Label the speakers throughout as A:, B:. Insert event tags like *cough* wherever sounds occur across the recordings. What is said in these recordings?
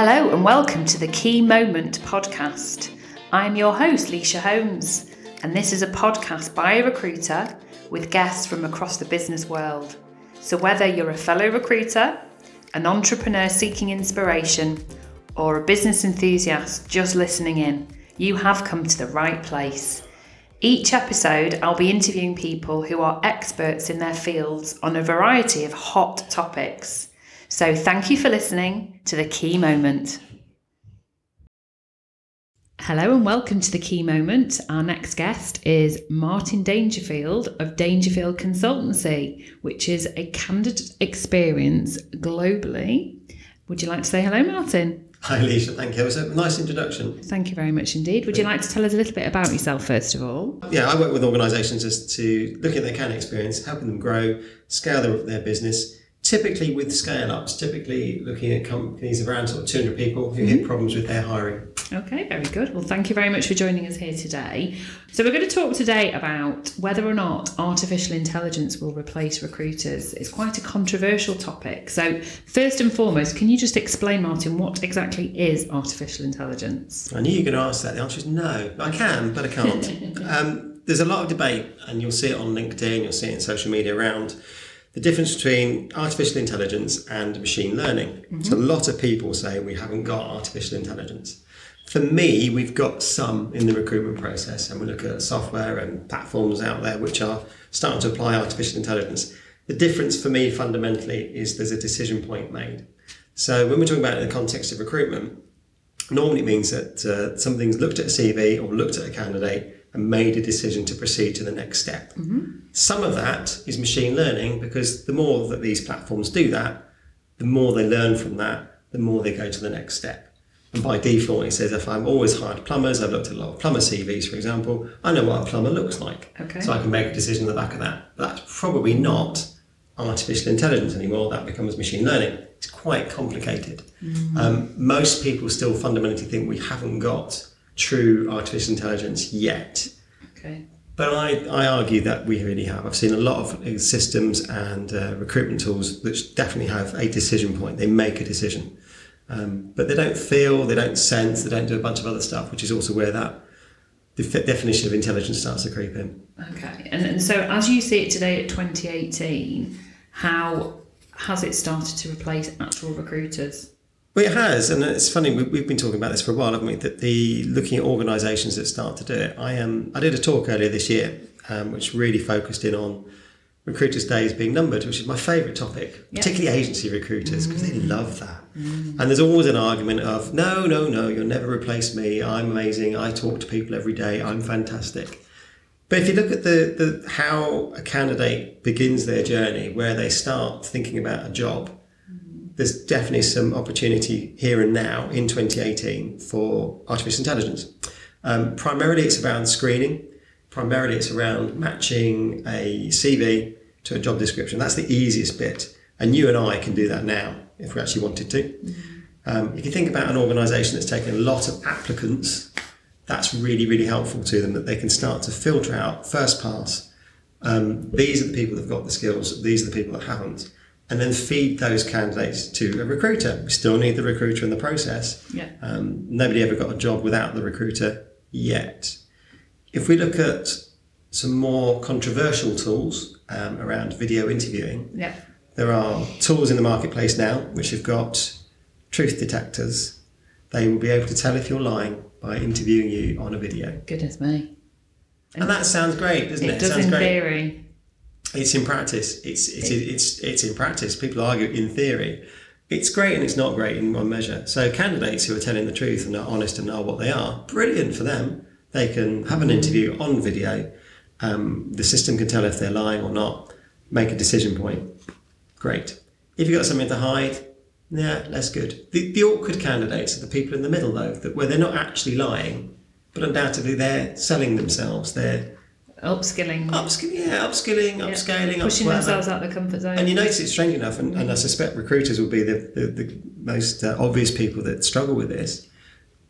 A: Hello and welcome to the Key Moment podcast. I'm your host, Leisha Holmes, and this is a podcast by a recruiter with guests from across the business world. So, whether you're a fellow recruiter, an entrepreneur seeking inspiration, or a business enthusiast just listening in, you have come to the right place. Each episode, I'll be interviewing people who are experts in their fields on a variety of hot topics. So, thank you for listening to The Key Moment. Hello and welcome to The Key Moment. Our next guest is Martin Dangerfield of Dangerfield Consultancy, which is a candidate experience globally. Would you like to say hello, Martin?
B: Hi, Alicia. Thank you. It was a nice introduction.
A: Thank you very much indeed. Would you like to tell us a little bit about yourself, first of all?
B: Yeah, I work with organisations as to look at their candidate experience, helping them grow, scale their, their business, typically with scale ups, typically looking at companies of around sort of 200 people who hit problems with their hiring.
A: Okay, very good. Well, thank you very much for joining us here today. So, we're going to talk today about whether or not artificial intelligence will replace recruiters. It's quite a controversial topic. So, first and foremost, can you just explain, Martin, what exactly is artificial intelligence?
B: I knew you were going to ask that. The answer is no. I can, but I can't. *laughs* um, there's a lot of debate, and you'll see it on LinkedIn, you'll see it in social media around the difference between artificial intelligence and machine learning. Mm-hmm. So, a lot of people say we haven't got artificial intelligence. For me, we've got some in the recruitment process, and we look at software and platforms out there which are starting to apply artificial intelligence. The difference for me fundamentally is there's a decision point made. So when we're talking about it in the context of recruitment, normally it means that uh, something's looked at a CV or looked at a candidate and made a decision to proceed to the next step. Mm-hmm. Some of that is machine learning because the more that these platforms do that, the more they learn from that, the more they go to the next step. And by default, it says if I'm always hired plumbers, I've looked at a lot of plumber CVs, for example, I know what a plumber looks like.
A: Okay.
B: So I can make a decision on the back of that. But that's probably not artificial intelligence anymore. That becomes machine learning. It's quite complicated. Mm. Um, most people still fundamentally think we haven't got true artificial intelligence yet.
A: Okay.
B: But I, I argue that we really have. I've seen a lot of systems and uh, recruitment tools that definitely have a decision point. They make a decision. Um, but they don't feel, they don't sense, they don't do a bunch of other stuff, which is also where that the definition of intelligence starts to creep in.
A: Okay, and, and so as you see it today at 2018, how has it started to replace actual recruiters?
B: Well, it has, and it's funny. We, have been talking about this for a while, haven't we? That the looking at organisations that start to do it. I um, I did a talk earlier this year, um, which really focused in on recruiters' days being numbered, which is my favourite topic, particularly agency recruiters, because mm. they love that. Mm. And there's always an argument of, no, no, no, you'll never replace me. I'm amazing. I talk to people every day. I'm fantastic. But if you look at the, the how a candidate begins their journey, where they start thinking about a job. There's definitely some opportunity here and now in 2018 for artificial intelligence. Um, primarily, it's around screening. Primarily, it's around matching a CV to a job description. That's the easiest bit. And you and I can do that now if we actually wanted to. Um, if you think about an organisation that's taken a lot of applicants, that's really, really helpful to them that they can start to filter out first pass. Um, these are the people that've got the skills, these are the people that haven't. And then feed those candidates to a recruiter. We still need the recruiter in the process.
A: Yeah.
B: Um, nobody ever got a job without the recruiter yet. If we look at some more controversial tools um, around video interviewing.
A: Yeah.
B: There are tools in the marketplace now which have got truth detectors. They will be able to tell if you're lying by interviewing you on a video.
A: Goodness me.
B: And, and that sounds great, doesn't it?
A: It does
B: sounds
A: in
B: great.
A: theory.
B: It's in practice. It's it's, it's it's in practice. People argue in theory. It's great and it's not great in one measure. So candidates who are telling the truth and are honest and are what they are, brilliant for them. They can have an interview on video um, the system can tell if they're lying or not, make a decision point. Great. If you've got something to hide, yeah, less good. The, the awkward candidates are the people in the middle, though, that where they're not actually lying, but undoubtedly they're selling themselves. They're
A: upskilling.
B: Upskilling, yeah, upskilling, yeah. upscaling,
A: pushing themselves out of the comfort zone.
B: And you notice it's strange enough, and, and I suspect recruiters will be the, the, the most uh, obvious people that struggle with this.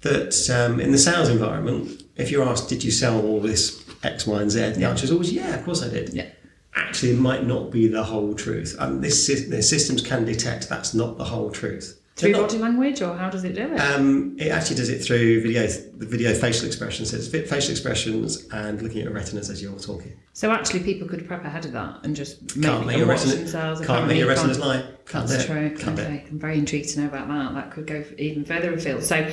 B: That um, in the sales environment, if you're asked, "Did you sell all this X, Y, and Z? The yeah. answer is always, yeah, of course I did.
A: Yeah.
B: Actually, it might not be the whole truth. And this, the systems can detect that's not the whole truth.
A: Through body language, or how does it do it?
B: Um, it actually does it through video, the video facial expressions. So it's facial expressions and looking at your retinas as you're talking.
A: so actually, people could prep ahead of that and just make
B: Can't make your retina,
A: themselves.
B: can't
A: Apparently
B: make your retinas lie. Can't
A: That's true.
B: Can't
A: okay, I'm very intrigued to know about that. That could go even further afield. So,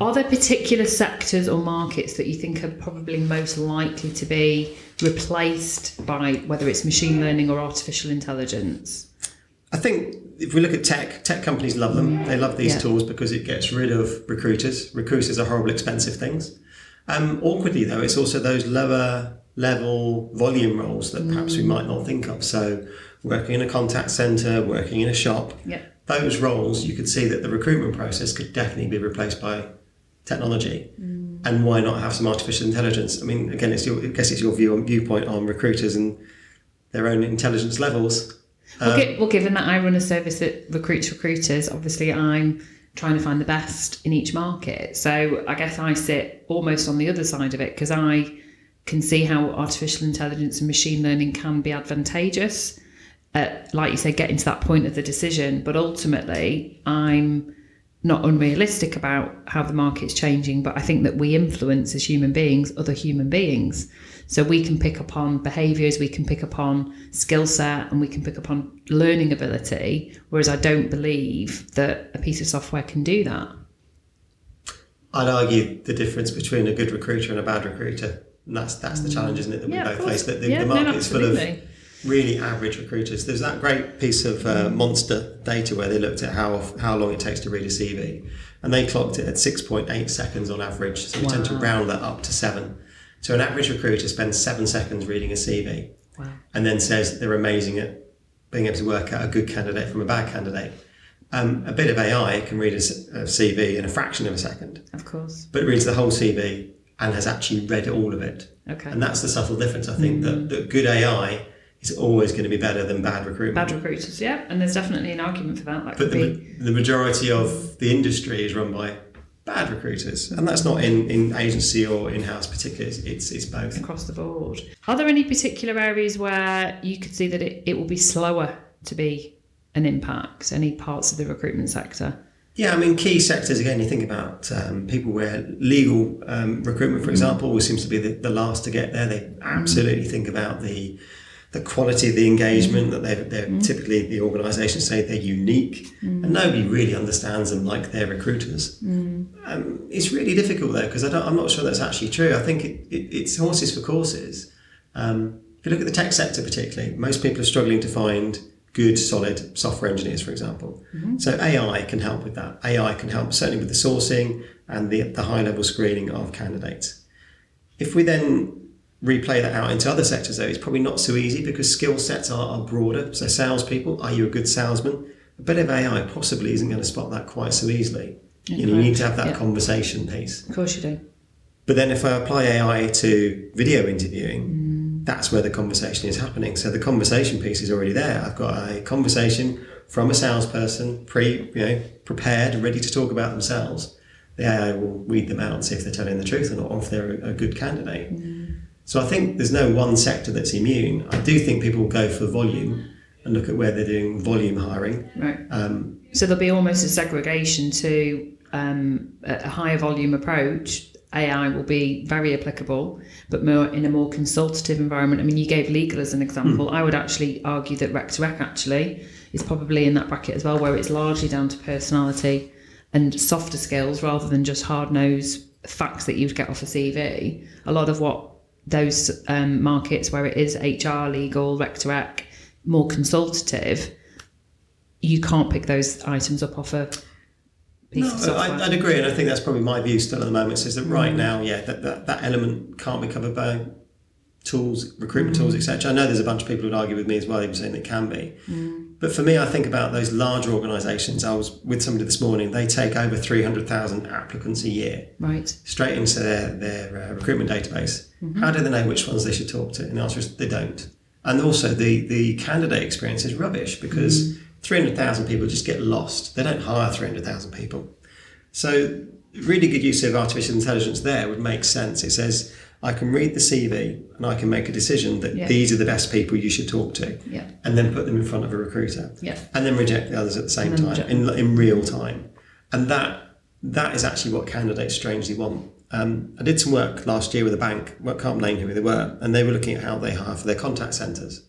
A: are there particular sectors or markets that you think are probably most likely to be replaced by whether it's machine learning or artificial intelligence?
B: I think if we look at tech, tech companies love them. They love these
A: Yeah.
B: tools because it gets rid of recruiters. Recruiters are horrible, expensive things. Um, awkwardly, though, it's also those lower level volume roles that perhaps we might not think of. So, working in a contact center, working in a shop,
A: Yeah.
B: those roles, you could see that the recruitment process could definitely be replaced by technology. And why not have some artificial intelligence? I mean, again, it's your, I guess it's your view on viewpoint on recruiters and their own intelligence levels.
A: Well, gi- um, well, given that I run a service that recruits recruiters, obviously I'm trying to find the best in each market. So I guess I sit almost on the other side of it because I can see how artificial intelligence and machine learning can be advantageous. At, like you said, getting to that point of the decision. But ultimately, I'm not unrealistic about how the market's changing, but I think that we influence as human beings other human beings. So we can pick up on behaviours, we can pick up on skill set, and we can pick up on learning ability. Whereas I don't believe that a piece of software can do that.
B: I'd argue the difference between a good recruiter and a bad recruiter. And that's that's the challenge, isn't it, that we
A: Yeah, of
B: both face? That the,
A: Yeah,
B: the
A: no,
B: market's full of really average recruiters. There's that great piece of uh, monster data where they looked at how how long it takes to read a CV, and they clocked it at 6.8 seconds on average. So we tend to round that up to seven. So an average recruiter spends seven seconds reading a CV,
A: Wow.
B: and then says they're amazing at being able to work out a good candidate from a bad candidate. Um, a bit of AI can read a CV in a fraction of a second
A: Of course.
B: but it reads the whole CV and has actually read all of it.
A: Okay.
B: And that's the subtle difference. I think that, that good AI is always going to be better than bad recruitment.
A: Bad recruiters, yeah. And there's definitely an argument for that. That
B: but
A: could
B: the,
A: be.
B: the majority of the industry is run by bad recruiters. And that's not in, in agency or in house particularly, it's, it's, both.
A: across the board. Are there any particular areas where you could see that it, it will be slower to be an impact? Any parts of the recruitment sector?
B: Yeah, I mean, key sectors, again, you think about um, people where legal um, recruitment, for example, always seems to be the, the last to get there. They absolutely think about the the quality of the engagement that they're, they're typically the organisations say they're unique and nobody really understands them like their recruiters. Um, it's really difficult though because I'm not sure that's actually true. I think it, it, it's horses for courses. Um, if you look at the tech sector particularly, most people are struggling to find good, solid software engineers, for example. So AI can help with that. AI can help certainly with the sourcing and the, the high level screening of candidates. If we then replay that out into other sectors, though, it's probably not so easy because skill sets are, are broader. So, salespeople, are you a good salesman? A bit of AI possibly isn't going to spot that quite so easily. You, know, you need to have that
A: Yeah.
B: conversation piece.
A: Of course you do.
B: But then if I apply AI to video interviewing, mm. that's where the conversation is happening. So the conversation piece is already there. I've got a conversation from a salesperson, pre, you know, prepared and ready to talk about themselves. The AI will weed them out and see if they're telling the truth or not, or if they're a, a good candidate. Mm. So I think there's no one sector that's immune. I do think people will go for volume and look at where they're doing volume hiring.
A: Right.
B: Um,
A: So there'll be almost a segregation to um, a higher volume approach. AI will be very applicable, but more in a more consultative environment. I mean, you gave legal as an example. I would actually argue that rec to rec actually is probably in that bracket as well, where it's largely down to personality and softer skills rather than just hard nosed facts that you'd get off a CV. A lot of what those um, markets where it is HR, legal, rec to more consultative, you can't pick those items up off a piece
B: No,
A: of software.
B: I, I'd agree, and I think that's probably my view still at the moment. Is that right now, yeah, that, that, that element can't be covered by tools, recruitment tools, mm. etc. I know there's a bunch of people who'd argue with me as well, even saying it can be. Mm. But for me, I think about those larger organisations. I was with somebody this morning. They take over three hundred thousand applicants a year
A: right.
B: straight into their their uh, recruitment database. Mm-hmm. How do they know which ones they should talk to? And the answer is they don't. And also, the the candidate experience is rubbish because mm. three hundred thousand people just get lost. They don't hire three hundred thousand people. So, really good use of artificial intelligence there would make sense. It says, I can read the CV and I can make a decision that
A: Yeah.
B: these are the best people you should talk to,
A: Yeah.
B: and then put them in front of a recruiter,
A: Yeah.
B: and then reject the others at the same time
A: reject-
B: in, in real time. And that that is actually what candidates strangely want. Um, I did some work last year with a bank. Well, I can't name who they were, and they were looking at how they hire for their contact centres,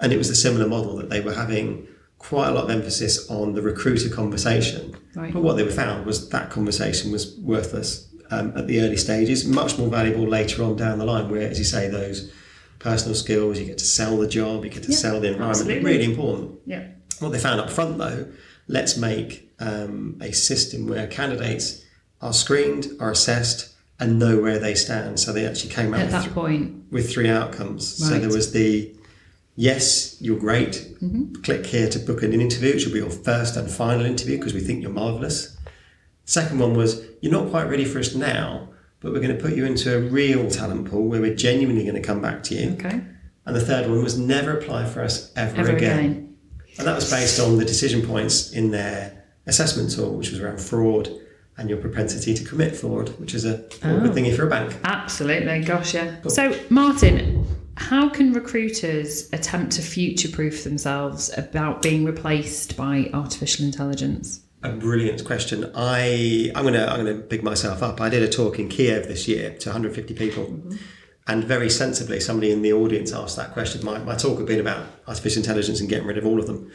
B: and it was a similar model that they were having quite a lot of emphasis on the recruiter conversation.
A: Right.
B: But what they found was that conversation was worthless um, at the early stages, much more valuable later on down the line, where, as you say, those personal skills, you get to sell the job, you get to
A: Yeah,
B: sell the environment,
A: absolutely.
B: really important.
A: Yeah.
B: What they found up front, though, let's make um, a system where candidates are screened, are assessed, and know where they stand. So they actually came out
A: At
B: with,
A: that
B: th-
A: point.
B: with three outcomes. So there was the yes, you're great. Click here to book an interview, which will be your first and final interview because we think you're marvelous. Second one was you're not quite ready for us now, but we're going to put you into a real talent pool where we're genuinely going to come back to you.
A: Okay.
B: And the third one was never apply for us ever,
A: Ever
B: again.
A: again.
B: And that was based on the decision points in their assessment tool, which was around fraud and your propensity to commit fraud, which is a ah.
A: Oh.
B: good thing if you're a bank.
A: Absolutely. Gosh, yeah. So, Martin, how can recruiters attempt to future proof themselves about being replaced by artificial intelligence?
B: A brilliant question. I I'm gonna I'm gonna big myself up. I did a talk in Kiev this year to 150 people, and very sensibly, somebody in the audience asked that question. My, my talk had been about artificial intelligence and getting rid of all of them.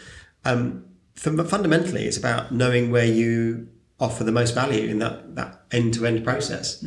B: Um, fun- fundamentally, it's about knowing where you offer the most value in that that end to end process.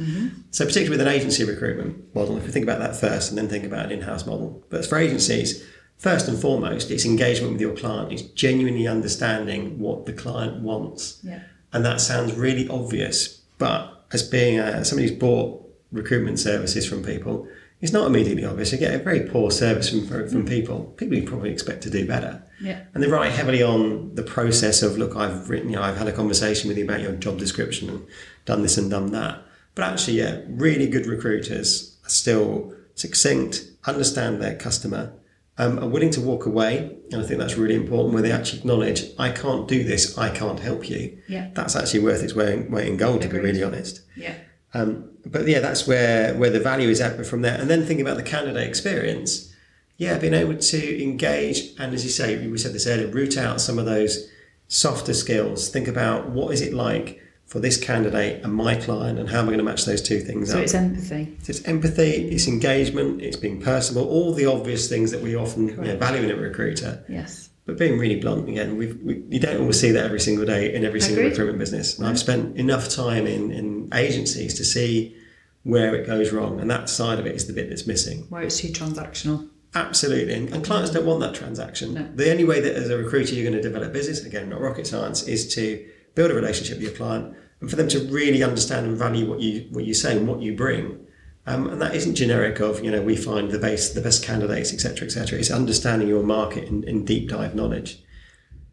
B: So, particularly with an agency recruitment model, if we think about that first and then think about an in house model, but it's for agencies. First and foremost, it's engagement with your client. It's genuinely understanding what the client wants.
A: Yeah.
B: And that sounds really obvious, but as being a, somebody who's bought recruitment services from people, it's not immediately obvious. You get a very poor service from, from mm. people. People you probably expect to do better.
A: Yeah.
B: And they rely heavily on the process of, look, I've written, you know, I've had a conversation with you about your job description and done this and done that. But actually, yeah, really good recruiters are still succinct, understand their customer, um, are willing to walk away. And I think that's really important where they actually acknowledge, I can't do this, I can't help you.
A: Yeah.
B: That's actually worth its weight, weight in gold, to be really honest.
A: Yeah.
B: Um, but yeah, that's where where the value is at. But from there, and then thinking about the candidate experience, yeah, being able to engage and, as you say, we said this earlier, root out some of those softer skills. Think about what is it like for this candidate and my client, and how am I going to match those two things
A: So
B: up?
A: So it's empathy.
B: So it's empathy, it's engagement, it's being personable, all the obvious things that we often you know, value in a recruiter.
A: Yes.
B: But being really blunt again, we've, we, you don't always see that every single day in every single recruitment business. And I've spent enough time in, in agencies to see where it goes wrong, and that side of it is the bit that's missing.
A: Where it's too transactional.
B: Absolutely, and, and clients don't want that transaction.
A: No.
B: The only way that as a recruiter you're going to develop business, again, not rocket science, is to build a relationship with your client and for them to really understand and value what you what you say and what you bring. Um, and that isn't generic of you know we find the best the best candidates etc etc. It's understanding your market in, in deep dive knowledge.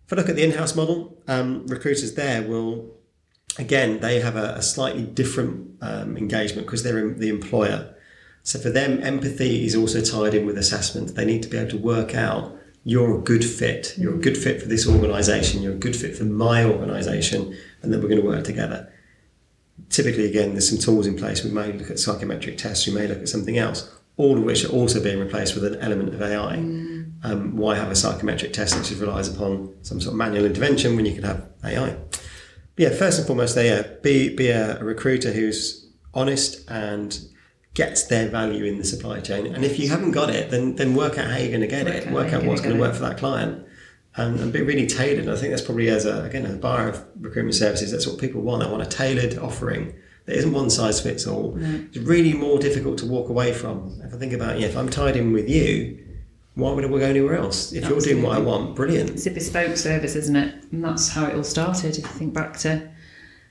B: If I look at the in-house model, um, recruiters there will again they have a, a slightly different um, engagement because they're the employer. So for them, empathy is also tied in with assessment. They need to be able to work out you're a good fit. You're a good fit for this organisation. You're a good fit for my organisation, and that we're going to work together. Typically, again, there's some tools in place. We may look at psychometric tests. We may look at something else. All of which are also being replaced with an element of AI. Um, why have a psychometric test that just relies upon some sort of manual intervention when you can have AI? But yeah, first and foremost, there, yeah, be be a, a recruiter who's honest and gets their value in the supply chain. And if you haven't got it, then then work out how you're going to get
A: Work
B: it.
A: out
B: Work out what's going to work for that client, and, and be really tailored. I think that's probably as a again as a buyer of recruitment services, that's what people want. They want a tailored offering. There isn't one size fits all. It's really more difficult to walk away from. If I think about, yeah, if I'm tied in with you, why would I go anywhere else? If you're doing what I want, brilliant.
A: It's a bespoke service, isn't it? And that's how it all started. If you think back to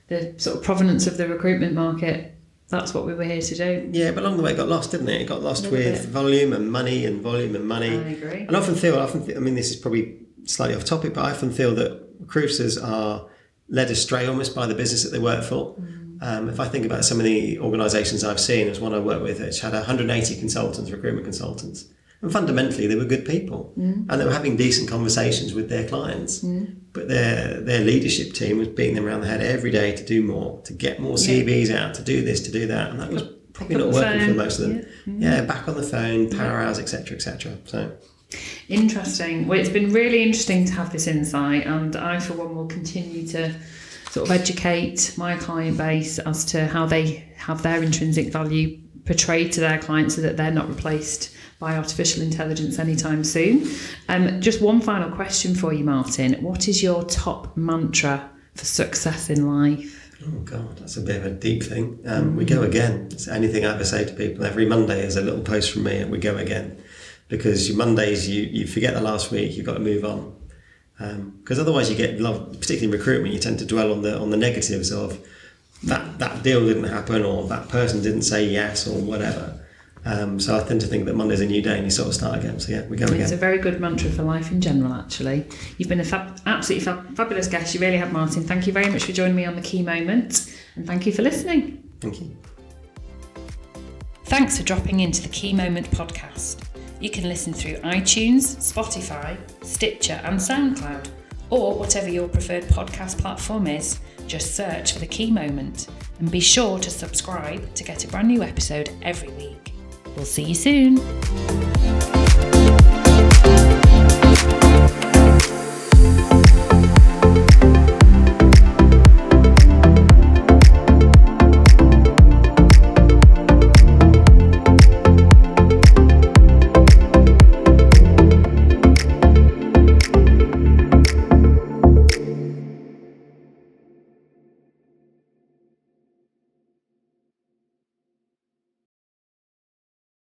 A: the sort of provenance of the recruitment market, that's what we were here to do.
B: Yeah, but along the way it got lost, didn't it? It got lost with
A: bit.
B: volume and money and volume and money.
A: I agree.
B: And I often feel, I often, th- I mean, this is probably slightly off topic, but I often feel that recruiters are led astray almost by the business that they work for. Um, if I think about some of the organisations I've seen, there's one I work with which had 180 consultants, recruitment consultants. And fundamentally, they were good people, mm. and they were having decent conversations with their clients. Mm. But their their leadership team was beating them around the head every day to do more, to get more CVs out, to do this, to do that, and that was probably not working for most of them.
A: Yeah. Mm.
B: Yeah, back on the phone, power hours, etc., etc. So
A: Interesting. Well, it's been really interesting to have this insight, and I, for one, will continue to sort of educate my client base as to how they have their intrinsic value portrayed to their clients so that they're not replaced by artificial intelligence anytime soon. Um, just one final question for you, Martin. What is your top mantra for success in life?
B: Oh God, that's a bit of a deep thing. Um, We go again. It's anything I ever say to people. Every Monday is a little post from me, and we go again, because your Mondays you you forget the last week. You've got to move on, because otherwise you get love. Particularly in recruitment, you tend to dwell on the on the negatives of that that deal didn't happen, or that person didn't say yes, or whatever. Um, so I tend to think that Monday's a new day, and you sort of start again. So yeah, we go
A: It's
B: again.
A: It's a very good mantra for life in general, actually. You've been a fab- absolutely fab- fabulous guest. You really have, Martin. Thank you very much for joining me on the key moment, and thank you for listening.
B: Thank you.
A: Thanks for dropping into the Key Moment podcast. You can listen through iTunes, Spotify, Stitcher, and SoundCloud, or whatever your preferred podcast platform is. Just search for the Key Moment and be sure to subscribe to get a brand new episode every week. We'll see you soon.